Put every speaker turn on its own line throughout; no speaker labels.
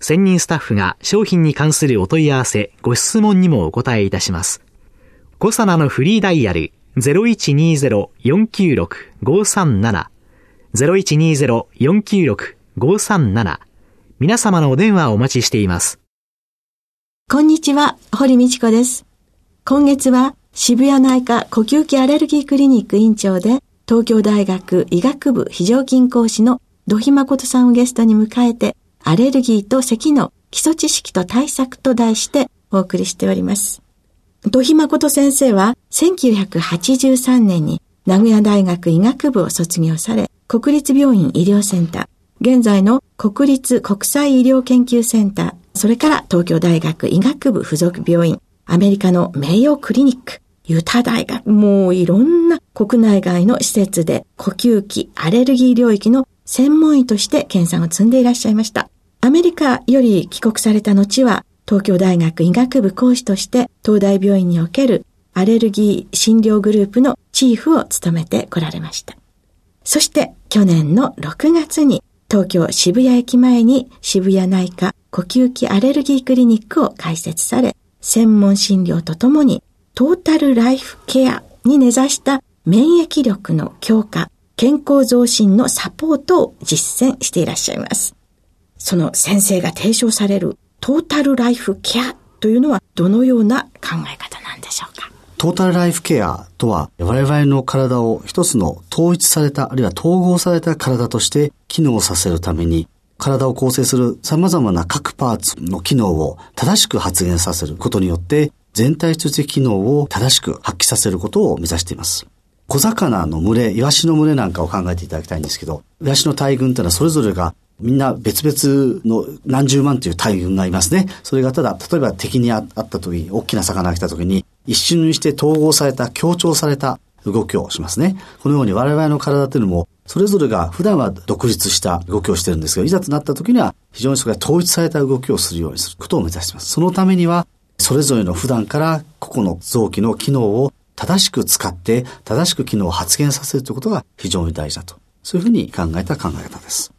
専任スタッフが商品に関するお問い合わせ、ご質問にもお答えいたします。コサナのフリーダイヤル0120-496-537 0120-496-537皆様のお電話をお待ちしています。
こんにちは、堀道子です。今月は渋谷内科呼吸器アレルギークリニック院長で東京大学医学部非常勤講師の土肥誠さんをゲストに迎えて、アレルギーと咳の基礎知識と対策と題してお送りしております。土肥誠先生は1983年に名古屋大学医学部を卒業され、国立病院医療センター、現在の国立国際医療研究センター、それから東京大学医学部附属病院、アメリカの名誉クリニック、ユタ大学、もういろんな国内外の施設で呼吸器、アレルギー領域の専門医として研鑽を積んでいらっしゃいました。アメリカより帰国された後は、東京大学医学部講師として東大病院におけるアレルギー診療グループのチーフを務めてこられました。そして去年の6月に東京渋谷駅前に渋谷内科呼吸器アレルギークリニックを開設され、専門診療とともにトータルライフケアに根ざした免疫力の強化、健康増進のサポートを実践していらっしゃいます。その先生が提唱されるトータルライフケアというのはどのような考え方なんでしょうか？
トータルライフケアとは我々の体を一つの統一されたあるいは統合された体として機能させるために体を構成する様々な各パーツの機能を正しく発現させることによって全体として機能を正しく発揮させることを目指しています。小魚の群れ、イワシの群れなんかを考えていただきたいんですけど、イワシの大群というのはそれぞれがみんな別々の何十万という大群がいますね。それがただ、例えば敵にあった時、大きな魚が来た時に、一瞬にして統合された、強調された動きをしますね。このように我々の体というのも、それぞれが普段は独立した動きをしてるんですけど、いざとなった時には非常にそれが統一された動きをするようにすることを目指しています。そのためには、それぞれの普段から個々の臓器の機能を正しく使って正しく機能を発現させるということが非常に大事だと。そういうふうに考えた考え方です。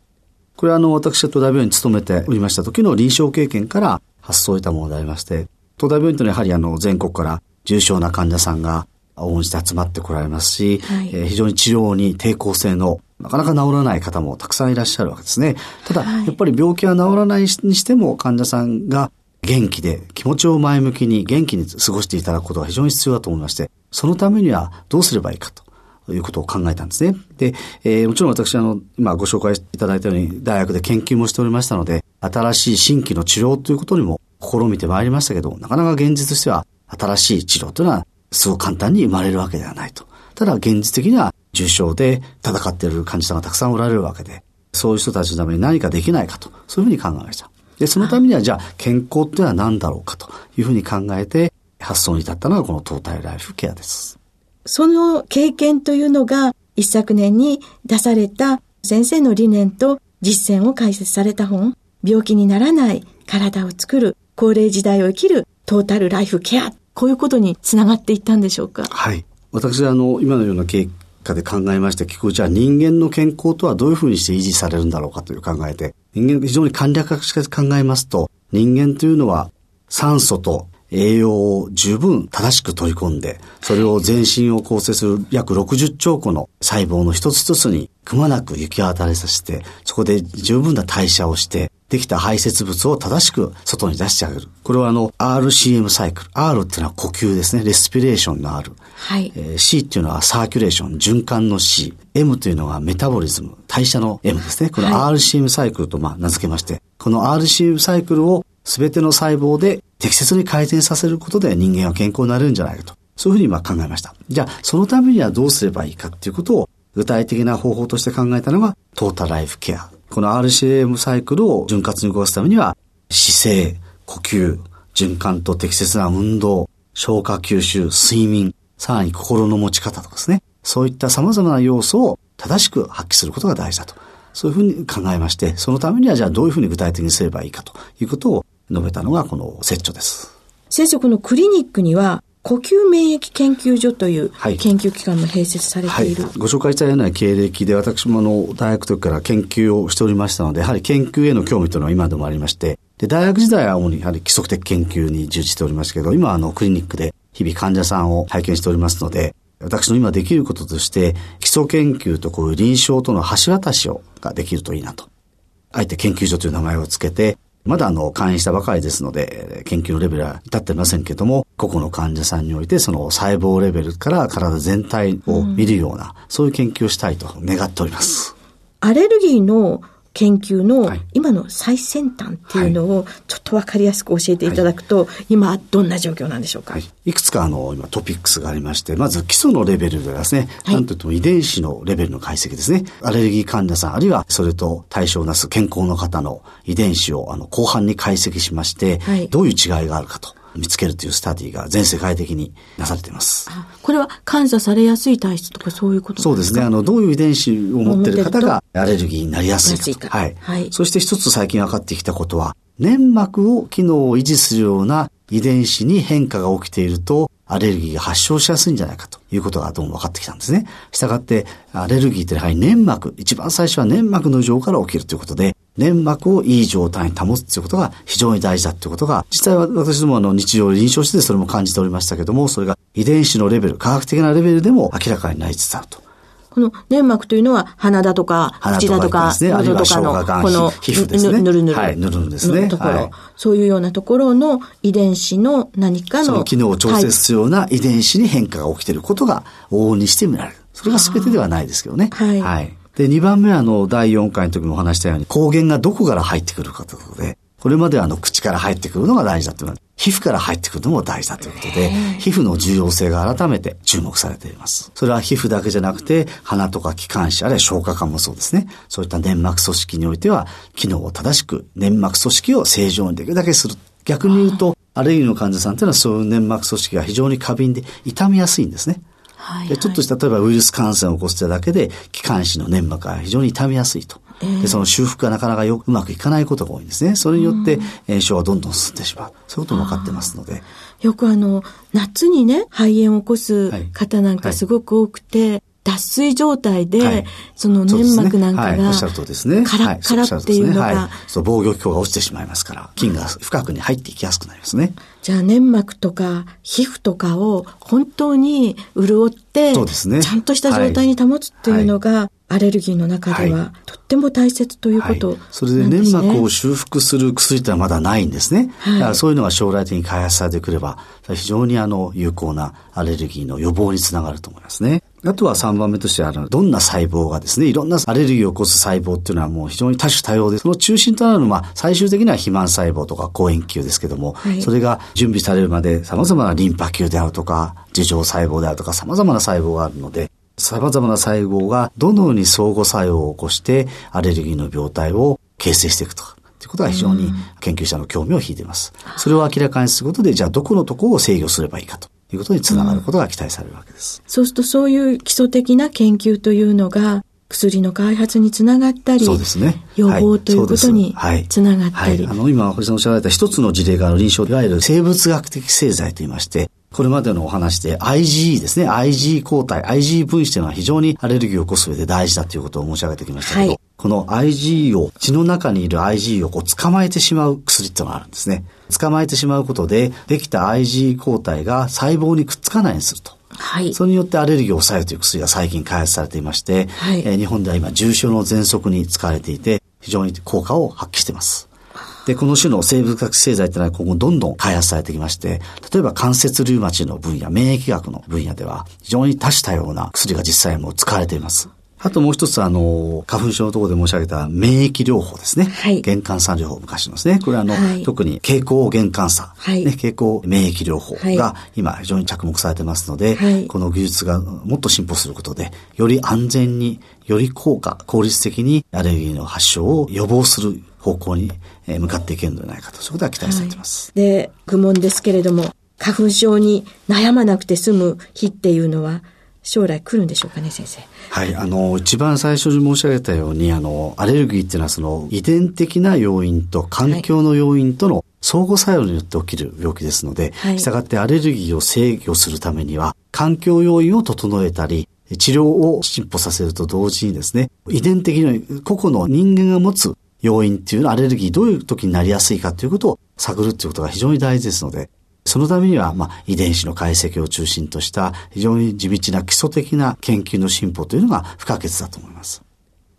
これはあの、私は東大病院に勤めておりました時の臨床経験から発想を得たものでありまして、東大病院というのはやはりあの、全国から重症な患者さんが応じて集まってこられますし、はい、えー、非常に治療に抵抗性のなかなか治らない方もたくさんいらっしゃるわけですね。ただ、はい、やっぱり病気は治らないにしても患者さんが元気で気持ちを前向きに元気に過ごしていただくことが非常に必要だと思いまして、そのためにはどうすればいいかと。いうことを考えたんですね。で、えー、もちろん私、あの、今ご紹介いただいたように、大学で研究もしておりましたので、新しい新規の治療ということにも試みてまいりましたけど、なかなか現実としては、新しい治療というのは、すごく簡単に生まれるわけではないと。ただ、現実的には、重症で戦っている患者さんがたくさんおられるわけで、そういう人たちのために何かできないかと、そういうふうに考えました。で、そのためにはじゃあ健康っていうのは何だろうかというふうに考えて発想に至ったのがこのトータルライフケアです。
その経験というのが一昨年に出された先生の理念と実践を解説された本、病気にならない体を作る高齢時代を生きるトータルライフケア、こういうことにつながっていったんでしょうか？
はい。私はあの、今のような経過で考えまして、結局じゃあ人間の健康とはどういうふうにして維持されるんだろうかという考えて、人間非常に簡略化して考えますと、人間というのは酸素と栄養を十分正しく取り込んで、それを全身を構成する約60兆個の細胞の一つ一つにくまなく行き渡りさせて、そこで十分な代謝をして、できた排泄物を正しく外に出してあげる。これはあの RCM サイクル。R っていうのは呼吸ですね。レスピレーションの R。
はい。
えー、C っていうのはサーキュレーション、循環の C。M というのはメタボリズム、代謝の M ですね。この RCM サイクルとまあ名付けまして、この RCM サイクルを全ての細胞で適切に改善させることで人間は健康になれるんじゃないかと。そういうふうに今考えました。じゃあ、そのためにはどうすればいいかっていうことを具体的な方法として考えたのがトータライフケア。この RCM サイクルを潤滑に動かすためには姿勢、呼吸、循環と適切な運動、消化吸収、睡眠、さらに心の持ち方とかですね。そういった様々な要素を正しく発揮することが大事だと。そういうふうに考えまして、そのためにはじゃあどういうふうに具体的にすればいいかということを述べたのがこの折著です。
先生、このクリニックには呼吸免疫研究所という研究機関も併設されている、
はい。はい、ご紹介したような経歴で私もあの大学時から研究をしておりましたのでやはり研究への興味というのは今でもありましてで大学時代は主にやはり基礎的研究に従事しておりましたけど今はあのクリニックで日々患者さんを拝見しておりますので私の今できることとして基礎研究とこういう臨床との橋渡しをができるといいなと。あえて研究所という名前をつけてまだあの、会員したばかりですので、研究のレベルは至ってませんけども、個々の患者さんにおいて、その細胞レベルから体全体を見るような、うん、そういう研究をしたいと願っております。
アレルギーの研究の今の最先端っていうのをちょっとわかりやすく教えていただくと、今どんな状況なんでしょうか、はい、
いくつかあの今トピックスがありまして、まず基礎のレベルでですね、はい、なんといっても遺伝子のレベルの解析ですね。アレルギー患者さん、あるいはそれと対象なす健康の方の遺伝子をあの後半に解析しまして、はい、どういう違いがあるかと。見つけるというスタディが全世界的になされています。
これは監査されやすい体質とかそういうこと
そうですね。あの、どういう遺伝子を持っている方がアレルギーになりやすいかはい。はい。そして一つ最近分かってきたことは、粘膜を機能を維持するような遺伝子に変化が起きていると、アレルギーが発症しやすいんじゃないかということがどうも分かってきたんですね。したがって、アレルギーってやはり粘膜、一番最初は粘膜の異常から起きるということで、粘膜をいい状態に保つということが非常に大事だということが、実際は私どもあの日常臨床してそれも感じておりましたけども、それが遺伝子のレベル、科学的なレベルでも明らかになりつつあると。
この粘膜というのは鼻だとか、口だとか、喉とかの、この、皮膚ですね。ぬるぬる。はい、ぬるぬるですね。ところ、はい、そういうようなところの遺伝子の何かの。その
機能を調節するような遺伝子に変化が起きていることが往々にして見られる。それが全てではないですけどね。はい。はい。で、2番目はあの、第4回の時もお話したように、抗原がどこから入ってくるかということで、これまではあの口から入ってくるのが大事だというのは、皮膚から入ってくるのも大事だということで、皮膚の重要性が改めて注目されています。それは皮膚だけじゃなくて、鼻とか気管支、あるいは消化管もそうですね。そういった粘膜組織においては、機能を正しく粘膜組織を正常にできるだけする。逆に言うと、アレルギーの患者さんというのはそういう粘膜組織が非常に過敏で痛みやすいんですね。はいはい、ちょっとした例えばウイルス感染を起こしただけで気管支の粘膜が非常に痛みやすいと。で、その修復がなかなかようまくいかないことが多いんですね。それによって炎症がどんどん進んでしまう。そういうことも分かってますので。
よくあの、夏にね、肺炎を起こす方なんかすごく多くて、はいはい脱水状態で、はい、その粘膜なんかが、ねはい、おっしゃるとですね。カラッカラっていうのが、はい、
そう防御機構が落ちてしまいますから、菌が深くに入っていきやすくなりますね。
じゃあ粘膜とか皮膚とかを本当に潤って、そうですね。ちゃんとした状態に保つっていうのが、アレルギーの中では、とっても大切ということ、ねはい、
それで粘膜を修復する薬ってのはまだないんですね。はい、だからそういうのが将来的に開発されてくれば、非常にあの有効なアレルギーの予防につながると思いますね。あとは3番目としてあの、どんな細胞がですね、いろんなアレルギーを起こす細胞っていうのはもう非常に多種多様で、その中心となるのは、最終的には肥満細胞とか抗塩球ですけども、はい、それが準備されるまで様々なリンパ球であるとか、樹状細胞であるとか様々な細胞があるので、様々な細胞がどのように相互作用を起こしてアレルギーの病態を形成していくと。ということが非常に研究者の興味を引いています。それを明らかにすることで、じゃあどこのところを制御すればいいかということにつながることが期待されるわけです。
そうするとそういう基礎的な研究というのが、薬の開発につながったり、そうですね。予防ということにつながったり。はいはい、
あの、今、堀さんおっしゃられた一つの事例が臨床、いわゆる生物学的製剤と言いまして、これまでのお話で IgE ですね。IG 抗体、IG 分子というのは非常にアレルギーを起こす上で大事だということを申し上げてきましたけど、はい、この IG を、血の中にいる IG をこう捕まえてしまう薬っていうのがあるんですね。捕まえてしまうことで、できた IG 抗体が細胞にくっつかないようにすると。はい。それによってアレルギーを抑えるという薬が最近開発されていまして、はい、えー、日本では今重症の喘息に使われていて、非常に効果を発揮しています。で、この種の生物学製剤ってのは今後どんどん開発されてきまして、例えば関節リウマチの分野、免疫学の分野では非常に多種多様な薬が実際も使われています。あともう一つ、あの、花粉症のところで申し上げた免疫療法ですね。はい。玄関差療法、昔のですね。これはあの、はい、特に経口玄関差、はい。ね、経口免疫療法が今非常に着目されてますので、はい、この技術がもっと進歩することで、より安全に、より効果、効率的にアレルギーの発症を予防する方向に向かっていけるのではないかと、そういうことは期待されています。
はい、で、愚問ですけれども、花粉症に悩まなくて済む日っていうのは、将来来るんでしょうかね、先生。
はい、あの、一番最初に申し上げたように、あの、アレルギーっていうのはその遺伝的な要因と環境の要因との相互作用によって起きる病気ですので、はい、従ってアレルギーを制御するためには、環境要因を整えたり、治療を進歩させると同時にですね、遺伝的に個々の人間が持つ要因っていうのはアレルギーどういう時になりやすいかということを探るっていうことが非常に大事ですので、そのためには、まあ、遺伝子の解析を中心とした非常に地道な基礎的な研究の進歩というのが不可欠だと思います。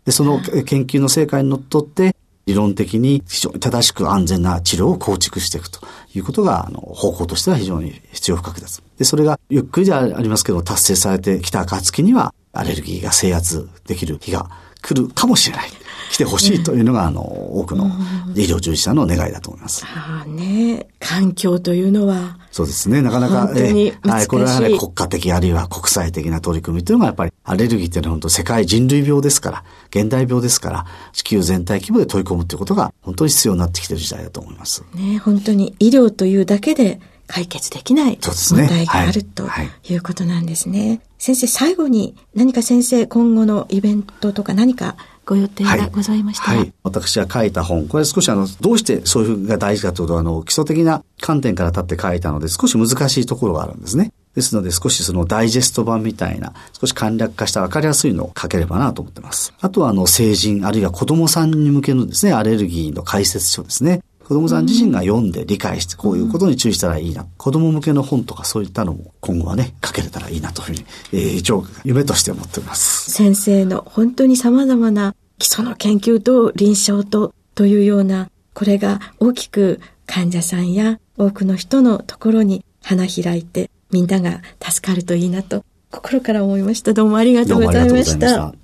で、その研究の成果にのっとって、理論的に非常に正しく安全な治療を構築していくということが、あの、方向としては非常に必要不可欠です。で、それがゆっくりでありますけど、達成されてきた暁には、アレルギーが制圧できる日が来るかもしれない。来てほしいというのが、あの、多くの医療従事者の願いだと思います。
ああね、環境というのは。
そうですね、なかなか、
本当に
はい、これはね、国家的あるいは国際的な取り組みというのがやっぱり、アレルギーっていうのは本当世界人類病ですから、現代病ですから、地球全体規模で取り込むということが本当に必要になってきている時代だと思います。
ね、本当に医療というだけで解決できない問題がある、ということなんですね。先生、最後に何か先生、今後のイベントとか何かご予定がございました？
はい、はい、私は書いた本、これ少しあの、どうしてそういうが大事かということは、あの、基礎的な観点から立って書いたので、少し難しいところがあるんですね。ですので少しそのダイジェスト版みたいな、少し簡略化した分かりやすいのを書ければなと思ってます。あとはあの成人、あるいは子供さんに向けのですね、アレルギーの解説書ですね。子供さん自身が読んで理解してこういうことに注意したらいいな。子供向けの本とかそういったのも今後はね、書けれたらいいなというふうに、えー、一応夢として思っております。
先生の本当に様々な基礎の研究と臨床とというような、これが大きく患者さんや多くの人のところに花開いてみんなが助かるといいなと心から思いました。どうもありがとうございました。した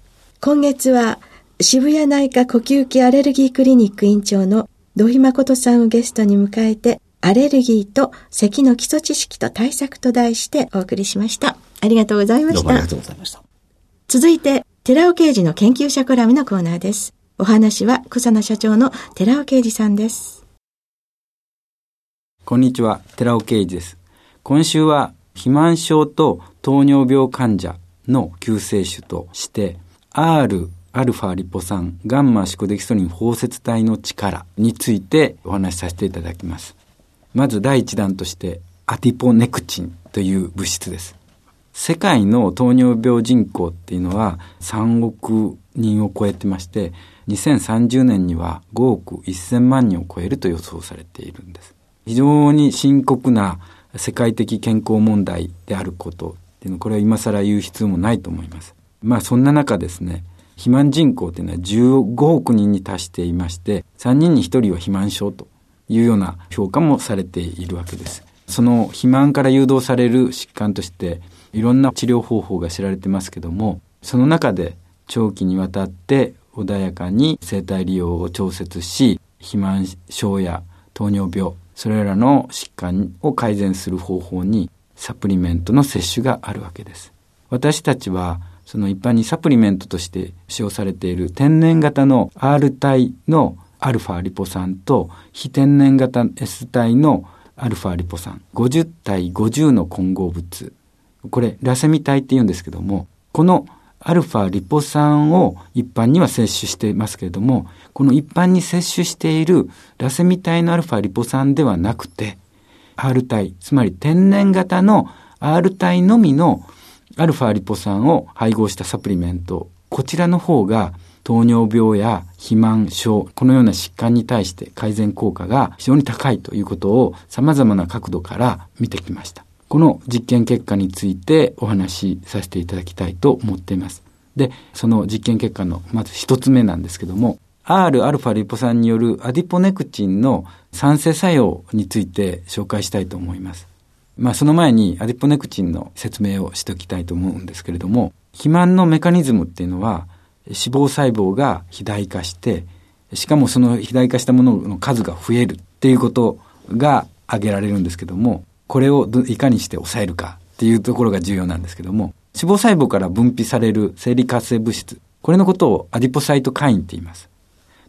今月は渋谷内科呼吸器アレルギークリニック院長の土井誠さんをゲストに迎えて、アレルギーと咳の基礎知識と対策と題してお送りしました。ありがとうございました。
どうもありがとうございました。
続いて、寺尾刑事の研究者コラムのコーナーです。お話は草野社長の寺尾刑事さんです。
こんにちは、寺尾刑事です。今週は肥満症と糖尿病患者の救世主として R アルファリポ酸、ガンマシコデキソリン包摂体の力についてお話しさせていただきます。まず第一弾として、アティポネクチンという物質です。世界の糖尿病人口っていうのは3億人を超えてまして、2030年には5億1000万人を超えると予想されているんです。非常に深刻な世界的健康問題であることっていうのはこれは今更言う必要もないと思います。まあそんな中ですね、肥満人口というのは15億人に達していまして、3人に1人は肥満症というような評価もされているわけです。その肥満から誘導される疾患として、いろんな治療方法が知られてますけども、その中で長期にわたって穏やかに生体利用を調節し、肥満症や糖尿病、それらの疾患を改善する方法にサプリメントの摂取があるわけです。私たちはその一般にサプリメントとして使用されている天然型の R 体のアルファリポ酸と非天然型 S 体のアルファリポ酸50対50の混合物。これラセミ体って言うんですけどもこのアルファリポ酸を一般には摂取していますけれどもこの一般に摂取しているラセミ体のアルファリポ酸ではなくて R 体、つまり天然型の R 体のみのアルファリポ酸を配合したサプリメント、こちらの方が糖尿病や肥満症、このような疾患に対して改善効果が非常に高いということを様々な角度から見てきました。この実験結果についてお話しさせていただきたいと思っています。で、その実験結果のまず一つ目なんですけども、Rα リポ酸によるアディポネクチンの酸性作用について紹介したいと思います。まあその前にアディポネクチンの説明をしておきたいと思うんですけれども、肥満のメカニズムっていうのは脂肪細胞が肥大化して、しかもその肥大化したものの数が増えるっていうことが挙げられるんですけども、これをいかにして抑えるかっていうところが重要なんですけども、脂肪細胞から分泌される生理活性物質、これのことをアディポサイトカインって言います。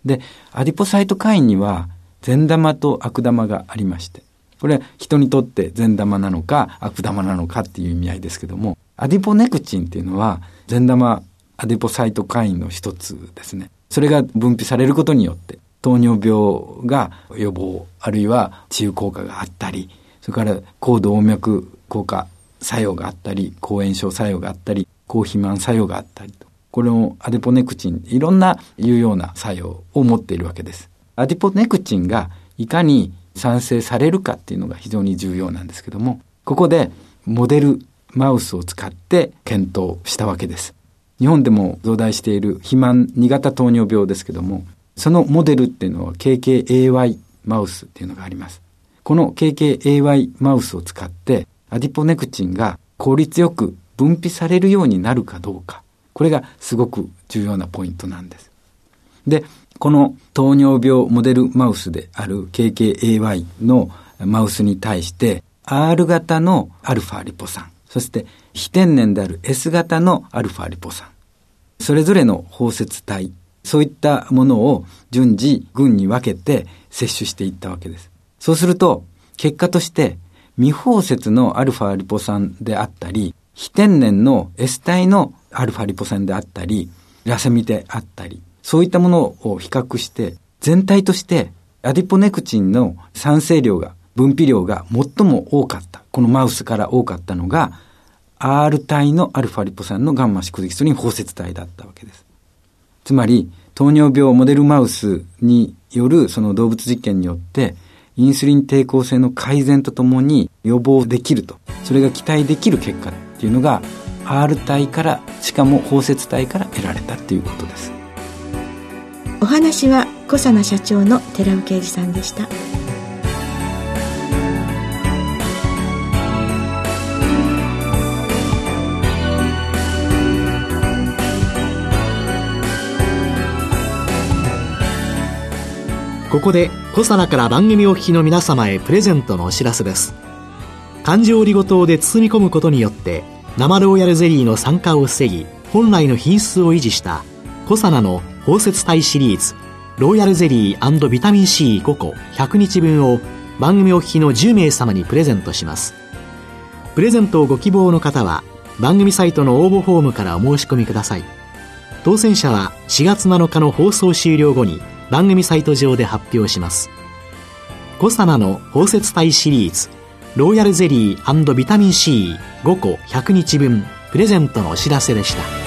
で、アディポサイトカインには善玉と悪玉がありまして、これは人にとって善玉なのか悪玉なのかっていう意味合いですけども、アディポネクチンっていうのは善玉アディポサイトカインの一つですね。それが分泌されることによって糖尿病が予防、あるいは治癒効果があったり、それから高動脈効果作用があったり、抗炎症作用があったり、高肥満作用があったりと。これもアデポネクチン、いろんな有用な作用を持っているわけです。アディポネクチンがいかに産生されるかっていうのが非常に重要なんですけども、ここでモデルマウスを使って検討したわけです。日本でも増大している肥満2型糖尿病ですけども、そのモデルっていうのは KKAY マウスっていうのがあります。この KKAY マウスを使ってアディポネクチンが効率よく分泌されるようになるかどうか。これがすごく重要なポイントなんです。で、この糖尿病モデルマウスである KKAY のマウスに対して R 型のアルファリポ酸、そして非天然である S 型のアルファリポ酸、それぞれの包摂体、そういったものを順次群に分けて摂取していったわけです。そうすると、結果として未包摂のアルファリポ酸であったり、非天然の S 体のアルファリポ酸であったり、ラセミであったり、そういったものを比較して、全体としてアディポネクチンの酸性量が、分泌量が最も多かった。このマウスから多かったのが、R 体のアルファリポ酸のガンマ宿敵ストリン包摂体だったわけです。つまり、糖尿病モデルマウスによるその動物実験によって、インスリン抵抗性の改善とともに予防できると。それが期待できる結果っていうのが R 体からしかも包摂体から得られたっていうことです
お話は小佐奈社長の寺尾啓二さんでした。
ここで小佐奈から番組お聞きの皆様へプレゼントのお知らせです。漢字折りごとで包み込むことによって生ローヤルゼリーの酸化を防ぎ本来の品質を維持したコサナの包摂体シリーズローヤルゼリービタミン C5 個100日分を番組お聞きの10名様にプレゼントします。プレゼントをご希望の方は番組サイトの応募フォームからお申し込みください。当選者は4月7日の放送終了後に番組サイト上で発表します。コサナの包摂体シリーズローヤルゼリービタミン C5 個100日分プレゼントのお知らせでした。